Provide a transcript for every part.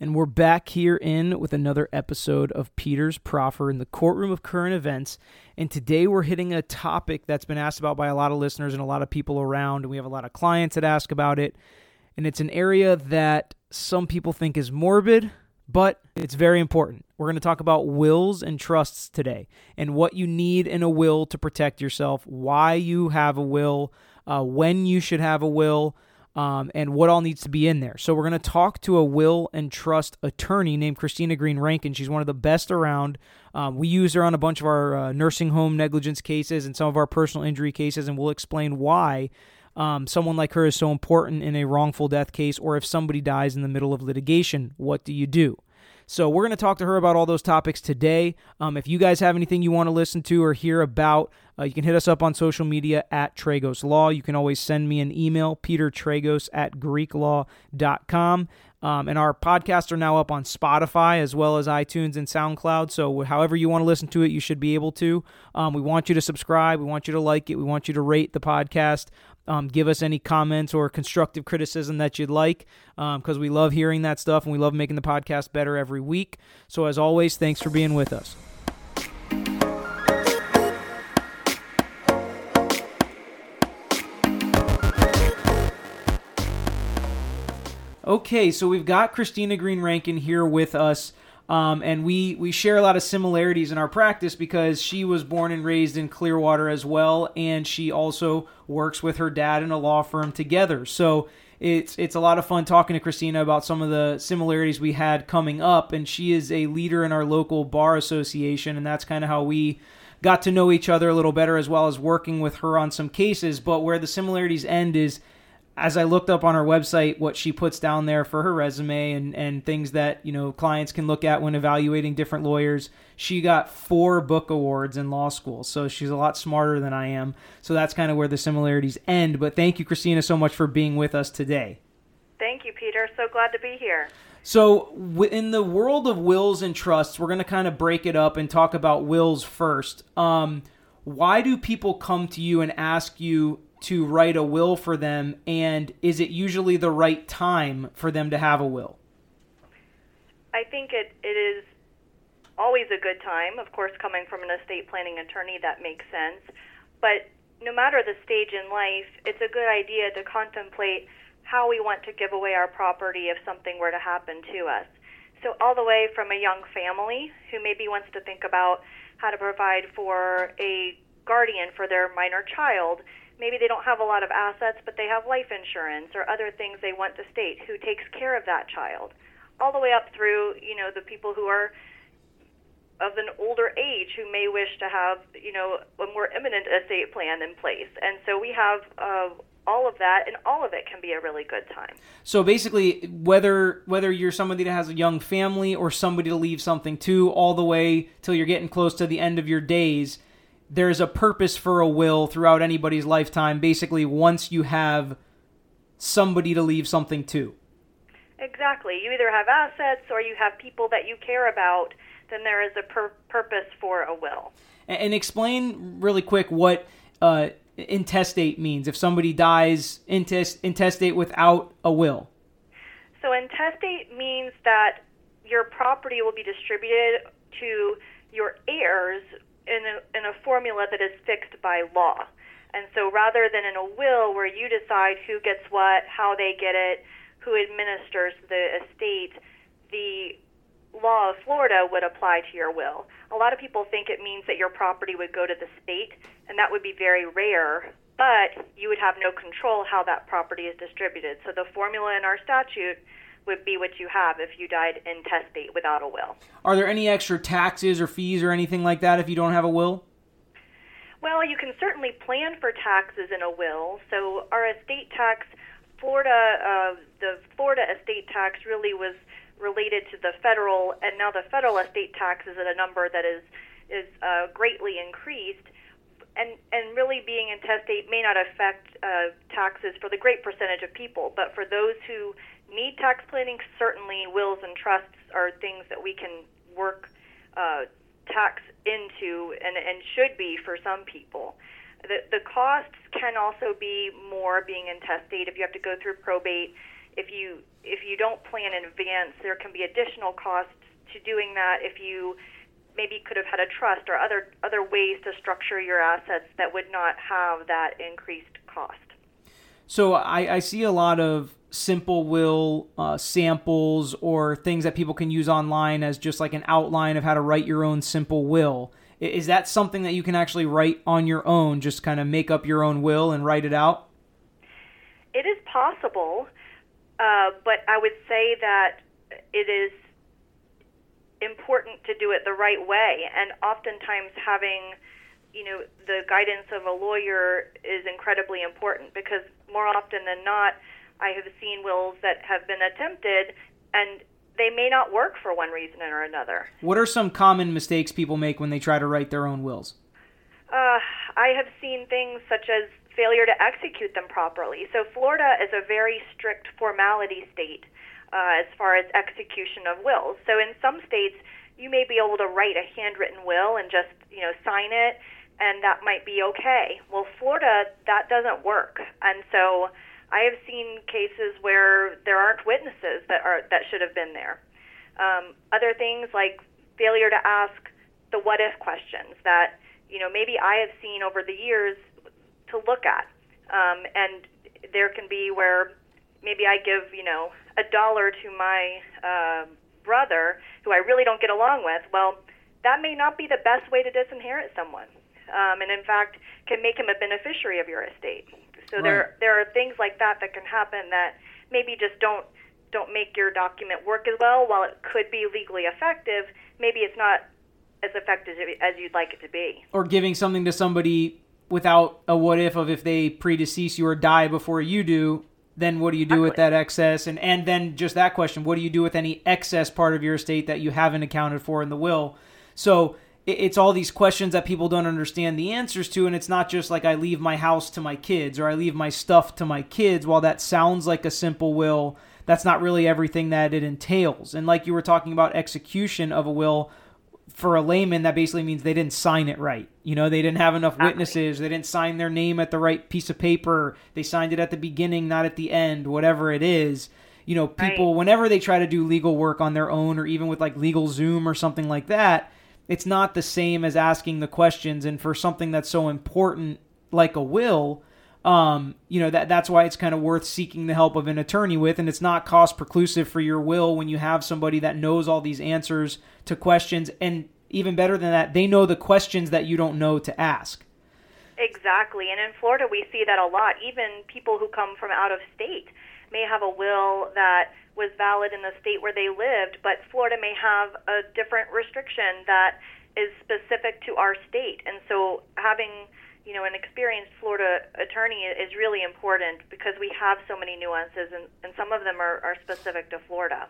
and we're back here in with another episode of Peter's Proffer in the courtroom of current events. And today we're hitting a topic that's been asked about by a lot of listeners and a lot of people around, and we have a lot of clients that ask about it. And it's an area that some people think is morbid, but it's very important. We're going to talk about wills and trusts today and what you need in a will to protect yourself, why you have a will, uh, when you should have a will um, and what all needs to be in there. So we're going to talk to a will and trust attorney named Christina Green Rankin. She's one of the best around. Um, we use her on a bunch of our uh, nursing home negligence cases and some of our personal injury cases, and we'll explain why. Um, someone like her is so important in a wrongful death case, or if somebody dies in the middle of litigation, what do you do? So we're going to talk to her about all those topics today. Um, if you guys have anything you want to listen to or hear about, uh, you can hit us up on social media at Tragos Law. You can always send me an email, petertragos at greeklaw.com. Um, and our podcasts are now up on Spotify as well as iTunes and SoundCloud. So, however you want to listen to it, you should be able to. Um, we want you to subscribe. We want you to like it. We want you to rate the podcast. Um, give us any comments or constructive criticism that you'd like because um, we love hearing that stuff and we love making the podcast better every week. So, as always, thanks for being with us. Okay, so we've got Christina Green Rankin here with us. Um, and we, we share a lot of similarities in our practice because she was born and raised in Clearwater as well, and she also works with her dad in a law firm together. So it's it's a lot of fun talking to Christina about some of the similarities we had coming up. And she is a leader in our local bar association, and that's kind of how we got to know each other a little better, as well as working with her on some cases. But where the similarities end is as I looked up on her website what she puts down there for her resume and, and things that you know clients can look at when evaluating different lawyers, she got four book awards in law school, so she's a lot smarter than I am. So that's kind of where the similarities end. But thank you, Christina, so much for being with us today. Thank you, Peter. So glad to be here. So, in the world of wills and trusts, we're going to kind of break it up and talk about wills first. Um, why do people come to you and ask you to write a will for them, and is it usually the right time for them to have a will? I think it, it is always a good time. Of course, coming from an estate planning attorney, that makes sense. But no matter the stage in life, it's a good idea to contemplate how we want to give away our property if something were to happen to us. So, all the way from a young family who maybe wants to think about how to provide for a guardian for their minor child maybe they don't have a lot of assets, but they have life insurance or other things they want to state. Who takes care of that child? All the way up through, you know, the people who are of an older age who may wish to have, you know, a more imminent estate plan in place. And so we have uh, all of that, and all of it can be a really good time. So basically, whether whether you're somebody that has a young family or somebody to leave something to, all the way till you're getting close to the end of your days there's a purpose for a will throughout anybody's lifetime. Basically, once you have somebody to leave something to. Exactly. You either have assets or you have people that you care about, then there is a pur- purpose for a will. And, and explain really quick what uh, intestate means. If somebody dies intest- intestate without a will. So, intestate means that your property will be distributed to your heirs in a, in a formula that is fixed by law. And so rather than in a will where you decide who gets what, how they get it, who administers the estate, the law of Florida would apply to your will. A lot of people think it means that your property would go to the state, and that would be very rare, but you would have no control how that property is distributed. So the formula in our statute would be what you have if you died intestate without a will. Are there any extra taxes or fees or anything like that if you don't have a will? Well, you can certainly plan for taxes in a will. So our estate tax, Florida, uh, the Florida estate tax really was related to the federal, and now the federal estate tax is at a number that is is uh, greatly increased. And, and really being intestate may not affect uh, taxes for the great percentage of people, but for those who need tax planning, certainly wills and trusts are things that we can work uh, tax into and, and should be for some people. The, the costs can also be more being intestate if you have to go through probate, if you if you don't plan in advance, there can be additional costs to doing that if you maybe could have had a trust or other other ways to structure your assets that would not have that increased cost. So I, I see a lot of simple will uh, samples or things that people can use online as just like an outline of how to write your own simple will. Is that something that you can actually write on your own? Just kind of make up your own will and write it out? It is possible, uh, but I would say that it is important to do it the right way. And oftentimes, having you know the guidance of a lawyer is incredibly important because more often than not, I have seen wills that have been attempted and they may not work for one reason or another. What are some common mistakes people make when they try to write their own wills? Uh, I have seen things such as failure to execute them properly. So, Florida is a very strict formality state uh, as far as execution of wills. So, in some states, you may be able to write a handwritten will and just, you know, sign it, and that might be okay. Well, Florida, that doesn't work. And so, I have seen cases where there aren't witnesses that are that should have been there. Um, other things like failure to ask the what if questions that you know maybe I have seen over the years to look at, um, and there can be where maybe I give you know a dollar to my uh, brother who I really don't get along with. Well, that may not be the best way to disinherit someone, um, and in fact can make him a beneficiary of your estate. So right. there there are things like that that can happen that maybe just don't don't make your document work as well. While it could be legally effective, maybe it's not as effective as you'd like it to be. Or giving something to somebody without a what if of if they predecease you or die before you do, then what do you do exactly. with that excess? And and then just that question, what do you do with any excess part of your estate that you haven't accounted for in the will? So it's all these questions that people don't understand the answers to and it's not just like i leave my house to my kids or i leave my stuff to my kids. While that sounds like a simple will that's not really everything that it entails. And like you were talking about execution of a will for a layman that basically means they didn't sign it right. You know they didn't have enough witnesses. They didn't sign their name at the right piece of paper. They signed it at the beginning not at the end whatever it is. You know people right. whenever they try to do legal work on their own or even with like LegalZoom or something like that it's not the same as asking the questions and for something that's so important like a will um, you know that that's why it's kind of worth seeking the help of an attorney with and it's not cost preclusive for your will when you have somebody that knows all these answers to questions and even better than that they know the questions that you don't know to ask exactly and in Florida we see that a lot even people who come from out of state may have a will that was valid in the state where they lived, but Florida may have a different restriction that is specific to our state. And so having you know, an experienced Florida attorney is really important because we have so many nuances, and, and some of them are, are specific to Florida.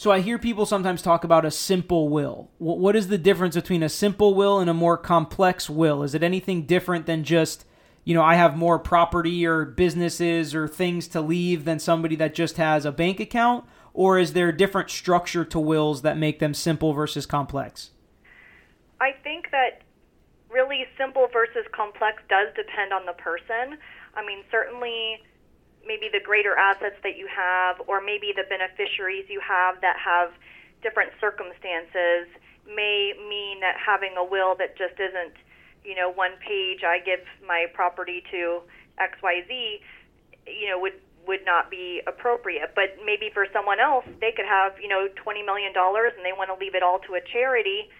So I hear people sometimes talk about a simple will. What is the difference between a simple will and a more complex will? Is it anything different than just you know, I have more property or businesses or things to leave than somebody that just has a bank account? Or is there a different structure to wills that make them simple versus complex? I think that really simple versus complex does depend on the person. I mean, certainly maybe the greater assets that you have, or maybe the beneficiaries you have that have different circumstances, may mean that having a will that just isn't you know, one page I give my property to XYZ, you know, would would not be appropriate. But maybe for someone else, they could have, you know, $20 million and they want to leave it all to a charity.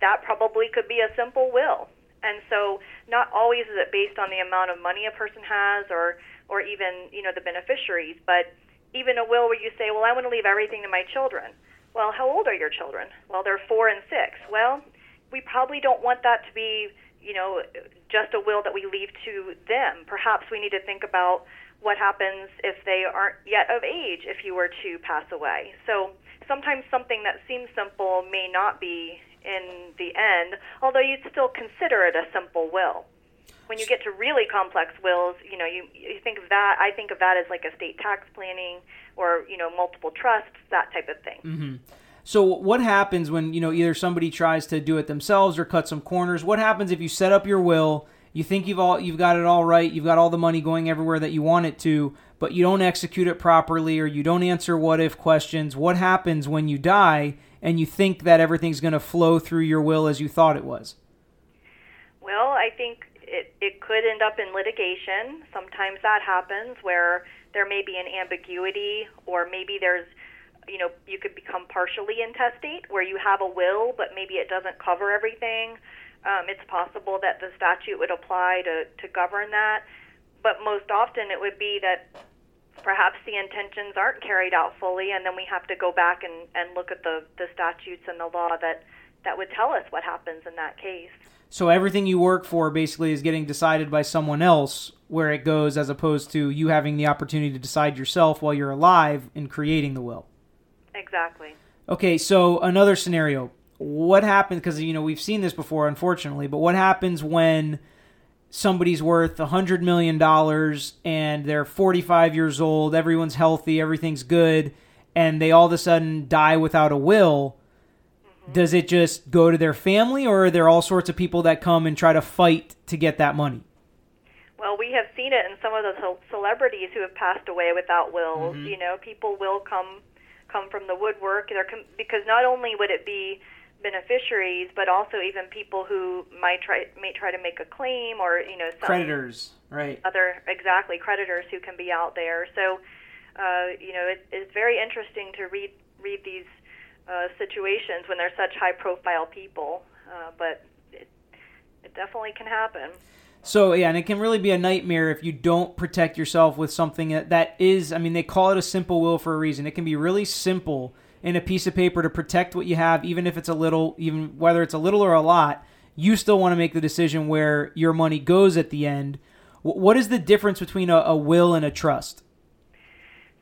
That probably could be a simple will. And so not always is it based on the amount of money a person has or or even, you know, the beneficiaries, but even a will where you say, "Well, I want to leave everything to my children." Well, how old are your children? Well, they're 4 and 6. Well, we probably don't want that to be you know, just a will that we leave to them. Perhaps we need to think about what happens if they aren't yet of age if you were to pass away. So sometimes something that seems simple may not be in the end, although you'd still consider it a simple will. When you get to really complex wills, you know, you, you think of that, I think of that as like estate tax planning or, you know, multiple trusts, that type of thing. Mm-hmm. So what happens when you know either somebody tries to do it themselves or cut some corners? What happens if you set up your will? You think you've all you've got it all right, you've got all the money going everywhere that you want it to, but you don't execute it properly or you don't answer what if questions, what happens when you die and you think that everything's going to flow through your will as you thought it was? Well, I think it, it could end up in litigation. Sometimes that happens where there may be an ambiguity or maybe there's you know you could become partially intestate where you have a will but maybe it doesn't cover everything um, it's possible that the statute would apply to, to govern that but most often it would be that perhaps the intentions aren't carried out fully and then we have to go back and, and look at the, the statutes and the law that, that would tell us what happens in that case so everything you work for basically is getting decided by someone else where it goes as opposed to you having the opportunity to decide yourself while you're alive in creating the will Exactly. Okay, so another scenario. What happens because you know we've seen this before unfortunately, but what happens when somebody's worth a hundred million dollars and they're 45 years old, everyone's healthy, everything's good, and they all of a sudden die without a will? Mm-hmm. Does it just go to their family, or are there all sorts of people that come and try to fight to get that money? Well, we have seen it in some of the celebrities who have passed away without wills. Mm-hmm. You know, people will come come from the woodwork. There com- because not only would it be beneficiaries, but also even people who might try may try to make a claim or you know creditors, right? Other exactly creditors who can be out there. So uh, you know it, it's very interesting to read read these uh, situations when they're such high profile people, uh, but it, it definitely can happen. So yeah, and it can really be a nightmare if you don't protect yourself with something that, that is. I mean, they call it a simple will for a reason. It can be really simple in a piece of paper to protect what you have, even if it's a little, even whether it's a little or a lot. You still want to make the decision where your money goes at the end. What is the difference between a, a will and a trust?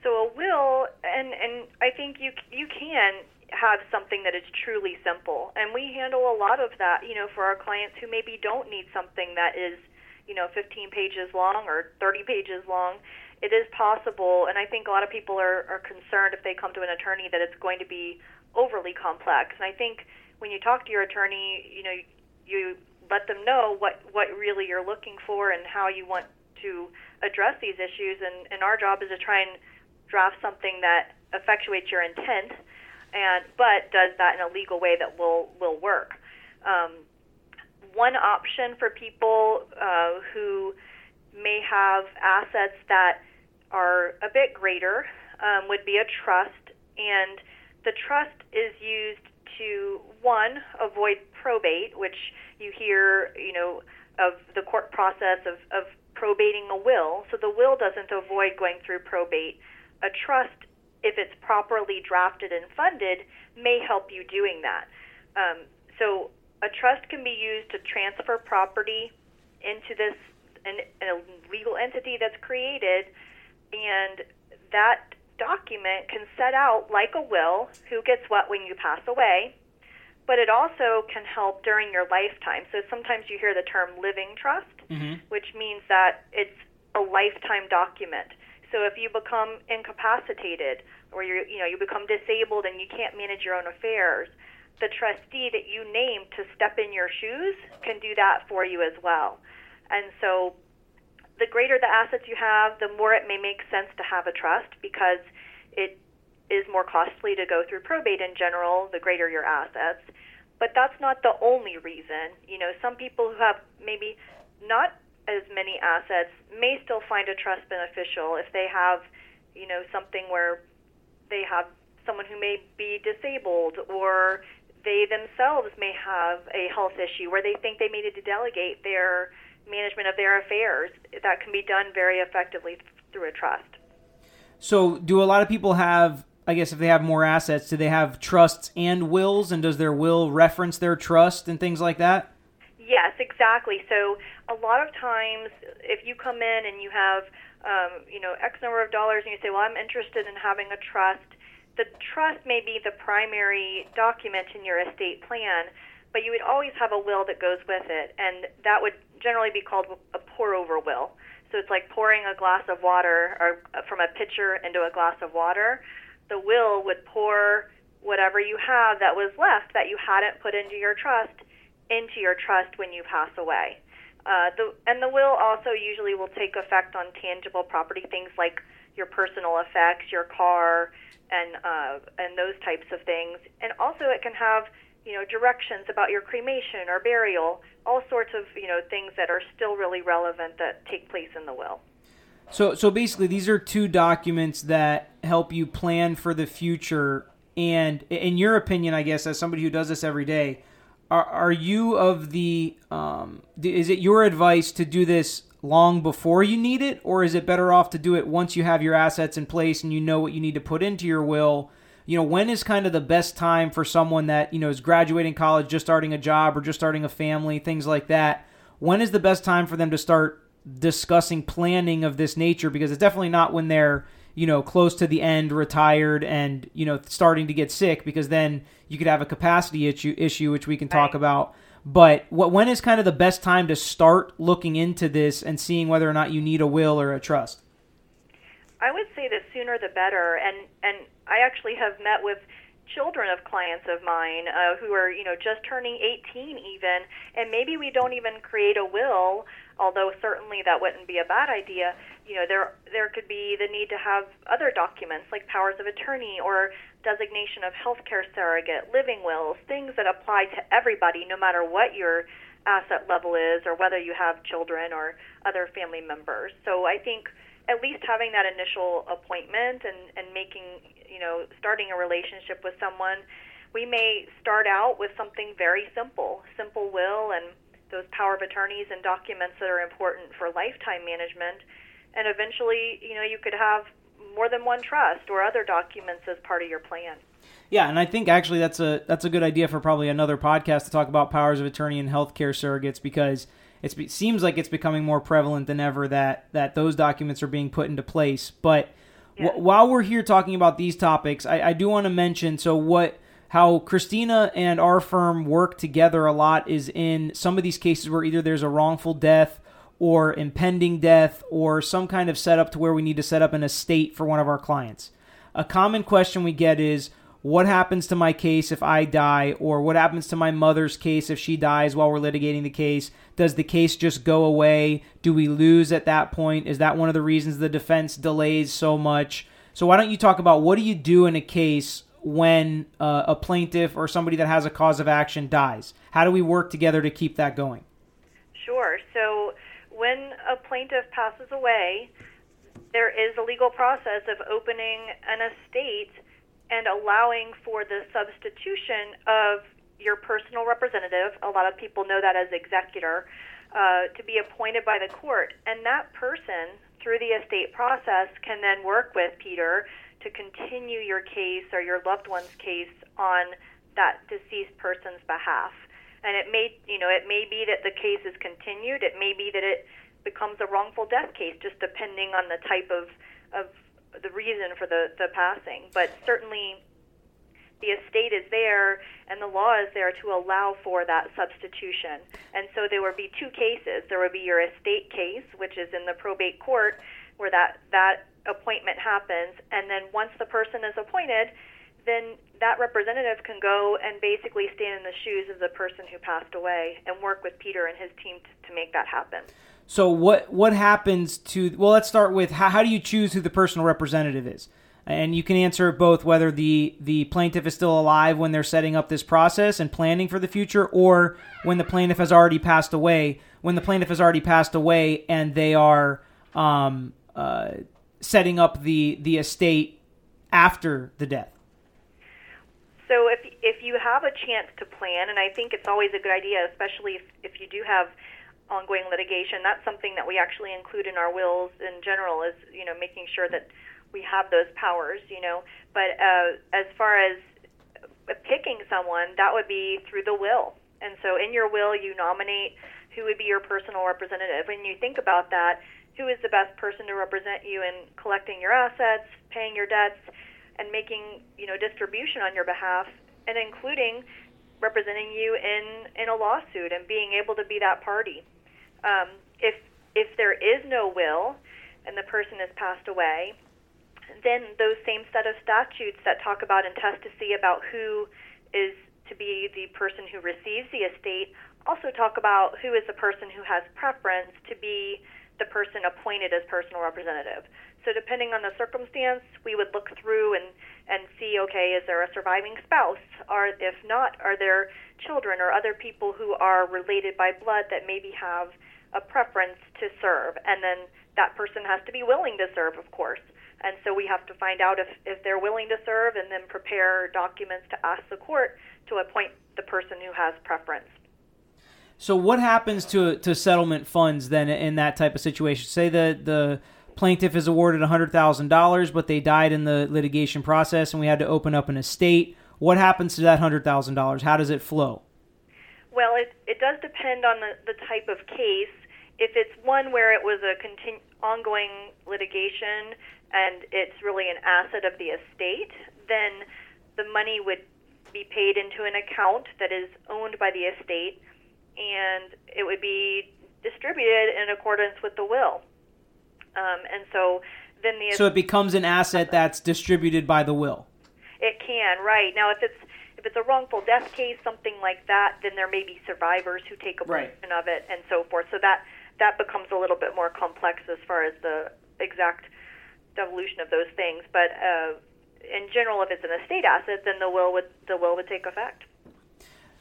So a will, and and I think you you can have something that is truly simple, and we handle a lot of that. You know, for our clients who maybe don't need something that is you know 15 pages long or 30 pages long. It is possible and i think a lot of people are, are concerned if they come to an attorney that it's going to be overly complex. And i think when you talk to your attorney you know you let them know what what really you're looking for and how you want to address these issues. And, and our job is to try and draft something that effectuates your intent and but does that in a legal way that will will work um, one option for people uh, who may have assets that are a bit greater um, would be a trust, and the trust is used to one avoid probate, which you hear, you know, of the court process of, of probating a will. So the will doesn't avoid going through probate. A trust, if it's properly drafted and funded, may help you doing that. Um, so a trust can be used to transfer property into this an, a legal entity that's created, and that document can set out, like a will, who gets what when you pass away, but it also can help during your lifetime. So sometimes you hear the term living trust, mm-hmm. which means that it's a lifetime document. So if you become incapacitated or you you know you become disabled and you can't manage your own affairs, the trustee that you name to step in your shoes can do that for you as well. And so the greater the assets you have, the more it may make sense to have a trust because it is more costly to go through probate in general, the greater your assets. But that's not the only reason. You know, some people who have maybe not as many assets may still find a trust beneficial if they have, you know, something where they have someone who may be disabled or they themselves may have a health issue where they think they needed to delegate their management of their affairs. That can be done very effectively through a trust. So, do a lot of people have, I guess, if they have more assets, do they have trusts and wills? And does their will reference their trust and things like that? Yes, exactly. So, a lot of times, if you come in and you have, um, you know, X number of dollars and you say, well, I'm interested in having a trust the trust may be the primary document in your estate plan, but you would always have a will that goes with it, and that would generally be called a pour over will. So it's like pouring a glass of water or uh, from a pitcher into a glass of water. The will would pour whatever you have that was left that you hadn't put into your trust into your trust when you pass away. Uh, the, and the will also usually will take effect on tangible property, things like your personal effects, your car, and uh, and those types of things. And also, it can have you know directions about your cremation or burial, all sorts of you know things that are still really relevant that take place in the will. So, so basically, these are two documents that help you plan for the future. And in your opinion, I guess, as somebody who does this every day, are, are you of the? Um, is it your advice to do this long before you need it, or is it better off to do it once you have your assets in place and you know what you need to put into your will? You know, when is kind of the best time for someone that you know is graduating college, just starting a job, or just starting a family, things like that? When is the best time for them to start discussing planning of this nature because it's definitely not when they're you know close to the end retired and you know starting to get sick because then you could have a capacity issue issue which we can talk right. about but what when is kind of the best time to start looking into this and seeing whether or not you need a will or a trust I would say the sooner the better and and I actually have met with children of clients of mine uh, who are you know just turning 18 even and maybe we don't even create a will although certainly that wouldn't be a bad idea you know there there could be the need to have other documents like powers of attorney or designation of healthcare surrogate living wills things that apply to everybody no matter what your asset level is or whether you have children or other family members. So i think at least having that initial appointment and, and making, you know, starting a relationship with someone, we may start out with something very simple, simple will and those power of attorneys and documents that are important for lifetime management. And eventually, you know, you could have more than one trust or other documents as part of your plan. Yeah, and I think actually that's a that's a good idea for probably another podcast to talk about powers of attorney and healthcare surrogates because it seems like it's becoming more prevalent than ever that that those documents are being put into place. But yeah. w- while we're here talking about these topics, I, I do want to mention so what how Christina and our firm work together a lot is in some of these cases where either there's a wrongful death or impending death or some kind of setup to where we need to set up an estate for one of our clients. A common question we get is what happens to my case if I die, or what happens to my mother's case if she dies while we're litigating the case? Does the case just go away? Do we lose at that point? Is that one of the reasons the defense delays so much? So, why don't you talk about what do you do in a case when uh, a plaintiff or somebody that has a cause of action dies? How do we work together to keep that going? Sure. So, when a plaintiff passes away, there is a legal process of opening an estate and allowing for the substitution of your personal representative. A lot of people know that as executor. Uh, to be appointed by the court, and that person, through the estate process, can then work with Peter to continue your case or your loved one's case on that deceased person's behalf. And it may, you know, it may be that the case is continued. It may be that it becomes a wrongful death case, just depending on the type of of the reason for the, the passing. But certainly the estate is there and the law is there to allow for that substitution. And so there would be two cases. There would be your estate case, which is in the probate court where that, that appointment happens. And then once the person is appointed, then that representative can go and basically stand in the shoes of the person who passed away and work with Peter and his team to, to make that happen. So what what happens to well let's start with how, how do you choose who the personal representative is? And you can answer both whether the the plaintiff is still alive when they're setting up this process and planning for the future or when the plaintiff has already passed away, when the plaintiff has already passed away and they are um, uh, setting up the the estate after the death. So if if you have a chance to plan, and I think it's always a good idea, especially if, if you do have ongoing litigation. That's something that we actually include in our wills in general is, you know, making sure that we have those powers, you know. But uh, as far as picking someone, that would be through the will. And so in your will, you nominate who would be your personal representative. When you think about that, who is the best person to represent you in collecting your assets, paying your debts, and making, you know, distribution on your behalf, and including representing you in in a lawsuit and being able to be that party. Um, if if there is no will and the person has passed away, then those same set of statutes that talk about intestacy about who is to be the person who receives the estate also talk about who is the person who has preference to be the person appointed as personal representative. So depending on the circumstance, we would look through and and see okay, is there a surviving spouse? Or if not, are there children or other people who are related by blood that maybe have a preference to serve? And then that person has to be willing to serve, of course. And so we have to find out if, if they're willing to serve and then prepare documents to ask the court to appoint the person who has preference. So what happens to to settlement funds then in that type of situation? Say the the plaintiff is awarded $100,000 but they died in the litigation process and we had to open up an estate. What happens to that $100,000? How does it flow? Well, it it does depend on the the type of case. If it's one where it was a continu- ongoing litigation and it's really an asset of the estate, then the money would be paid into an account that is owned by the estate and it would be distributed in accordance with the will. Um, and so then the so it becomes an asset that's distributed by the will. It can, right now. If it's if it's a wrongful death case, something like that, then there may be survivors who take a portion right. of it and so forth. So that that becomes a little bit more complex as far as the exact devolution of those things. But uh, in general, if it's an estate asset, then the will would the will would take effect.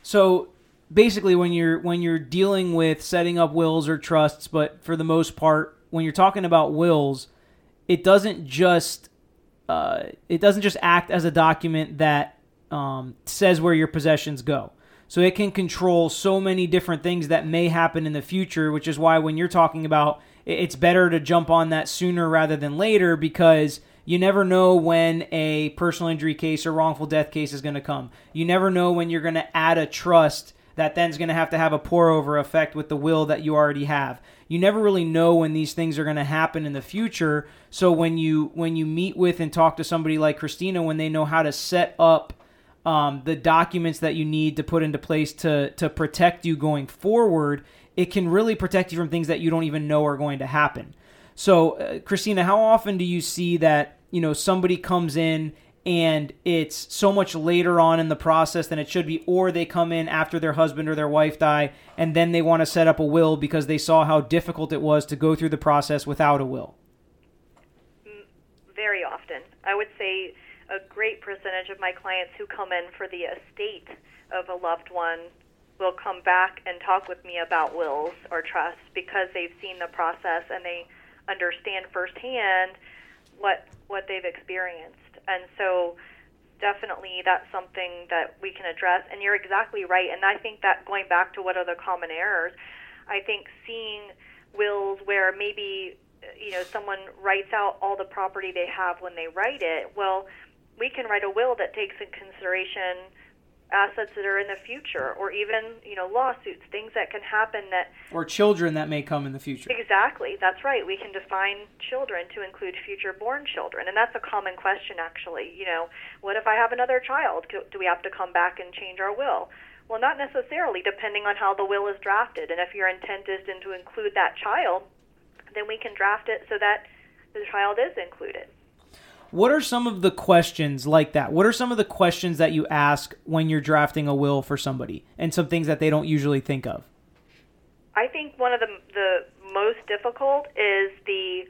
So basically, when you're when you're dealing with setting up wills or trusts, but for the most part, when you're talking about wills, it doesn't just uh, it doesn't just act as a document that um, says where your possessions go. So it can control so many different things that may happen in the future, which is why when you're talking about it's better to jump on that sooner rather than later because you never know when a personal injury case or wrongful death case is going to come. You never know when you're going to add a trust that then's going to have to have a pour over effect with the will that you already have. You never really know when these things are going to happen in the future. So when you when you meet with and talk to somebody like Christina, when they know how to set up um, the documents that you need to put into place to to protect you going forward, it can really protect you from things that you don't even know are going to happen. So, uh, Christina, how often do you see that you know somebody comes in and it's so much later on in the process than it should be, or they come in after their husband or their wife die and then they want to set up a will because they saw how difficult it was to go through the process without a will? Mm, very often. I would say a great percentage of my clients who come in for the estate of a loved one will come back and talk with me about wills or trusts because they've seen the process and they understand firsthand what what they've experienced. And so definitely that's something that we can address and you're exactly right and I think that going back to what are the common errors, I think seeing wills where maybe you know someone writes out all the property they have when they write it, well, we can write a will that takes in consideration assets that are in the future or even you know lawsuits things that can happen that or children that may come in the future. Exactly. That's right. We can define children to include future born children. And that's a common question actually. You know what if i have another child? Do we have to come back and change our will? Well not necessarily depending on how the will is drafted. And if your intent is to include that child then we can draft it so that the child is included what are some of the questions like that? What are some of the questions that you ask when you're drafting a will for somebody and some things that they don't usually think of? I think one of the the most difficult is the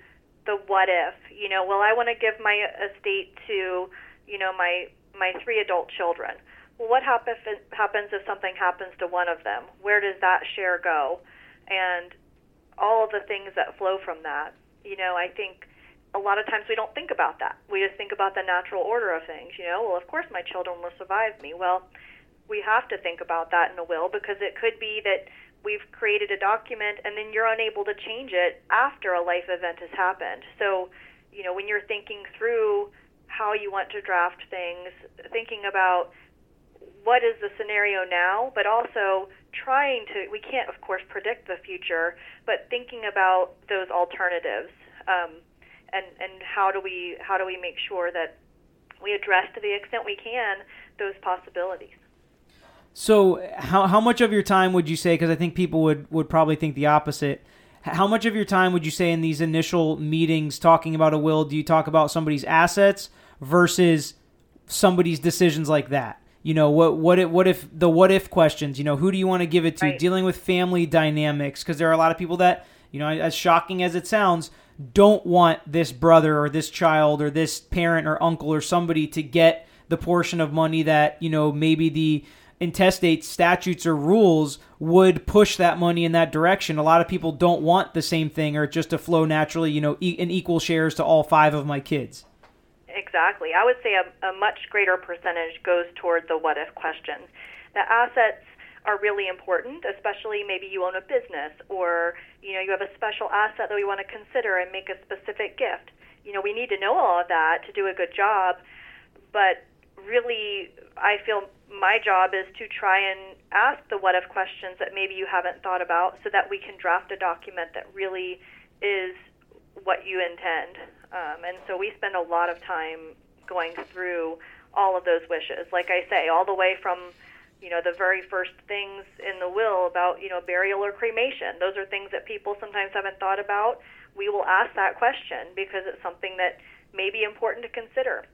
the what if. You know, well I want to give my estate to, you know, my my three adult children. Well, what happens happens if something happens to one of them? Where does that share go? And all of the things that flow from that. You know, I think a lot of times we don't think about that. We just think about the natural order of things. You know, well, of course my children will survive me. Well, we have to think about that in a will because it could be that we've created a document and then you're unable to change it after a life event has happened. So, you know, when you're thinking through how you want to draft things, thinking about what is the scenario now, but also trying to, we can't, of course, predict the future, but thinking about those alternatives. Um, and and how do we how do we make sure that we address to the extent we can those possibilities. So how how much of your time would you say because I think people would would probably think the opposite. How much of your time would you say in these initial meetings talking about a will do you talk about somebody's assets versus somebody's decisions like that? You know, what what if, what if the what if questions, you know, who do you want to give it to? Right. Dealing with family dynamics because there are a lot of people that you know, as shocking as it sounds, don't want this brother or this child or this parent or uncle or somebody to get the portion of money that, you know, maybe the intestate statutes or rules would push that money in that direction. A lot of people don't want the same thing or just to flow naturally, you know, in equal shares to all five of my kids. Exactly. I would say a, a much greater percentage goes toward the what if questions. The assets are really important, especially maybe you own a business or you know you have a special asset that we want to consider and make a specific gift. You know, we need to know all of that to do a good job, but really I feel my job is to try and ask the what if questions that maybe you haven't thought about so that we can draft a document that really is what you intend. Um, and so we spend a lot of time going through all of those wishes. Like I say, all the way from you know the very first things in the will about you know burial or cremation. Those are things that people sometimes haven't thought about. We will ask that question because it's something that may be important to consider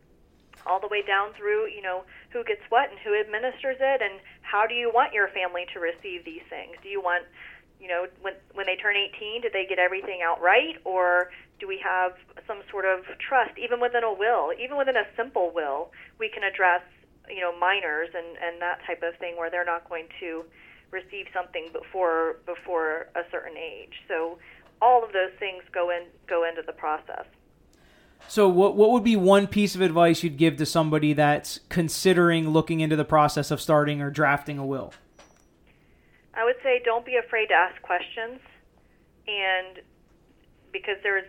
all the way down through, you know, who gets what and who administers it and how do you want your family to receive these things? Do you want, you know, when when they turn 18, do they get everything outright or do we have some sort of trust even within a will, even within a simple will, we can address, you know, minors and and that type of thing where they're not going to receive something before before a certain age. So all of those things go in go into the process. So, what what would be one piece of advice you'd give to somebody that's considering looking into the process of starting or drafting a will? I would say don't be afraid to ask questions, and because there's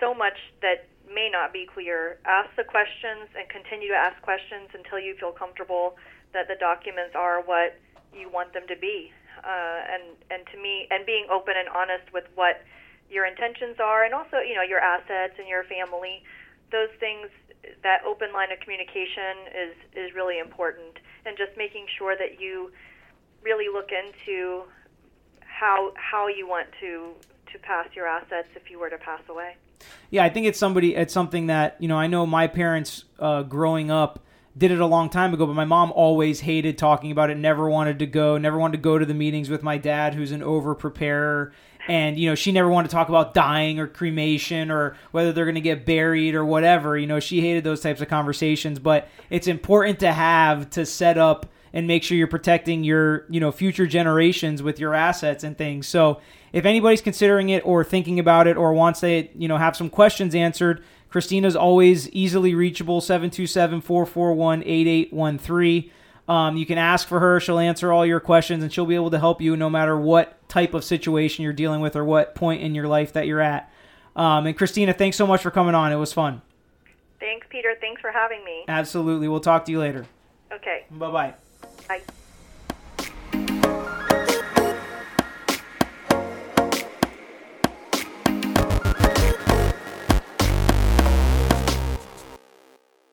so much that may not be clear, ask the questions and continue to ask questions until you feel comfortable that the documents are what you want them to be. Uh, and and to me, and being open and honest with what your intentions are, and also you know your assets and your family. Those things, that open line of communication is is really important, and just making sure that you really look into how how you want to to pass your assets if you were to pass away. Yeah, I think it's somebody. It's something that you know. I know my parents uh, growing up did it a long time ago, but my mom always hated talking about it. Never wanted to go. Never wanted to go to the meetings with my dad, who's an over preparer and you know she never wanted to talk about dying or cremation or whether they're going to get buried or whatever you know she hated those types of conversations but it's important to have to set up and make sure you're protecting your you know future generations with your assets and things so if anybody's considering it or thinking about it or wants to you know have some questions answered christina's always easily reachable 727-441-8813 um, you can ask for her. She'll answer all your questions and she'll be able to help you no matter what type of situation you're dealing with or what point in your life that you're at. Um, and Christina, thanks so much for coming on. It was fun. Thanks, Peter. Thanks for having me. Absolutely. We'll talk to you later. Okay. Bye-bye. Bye.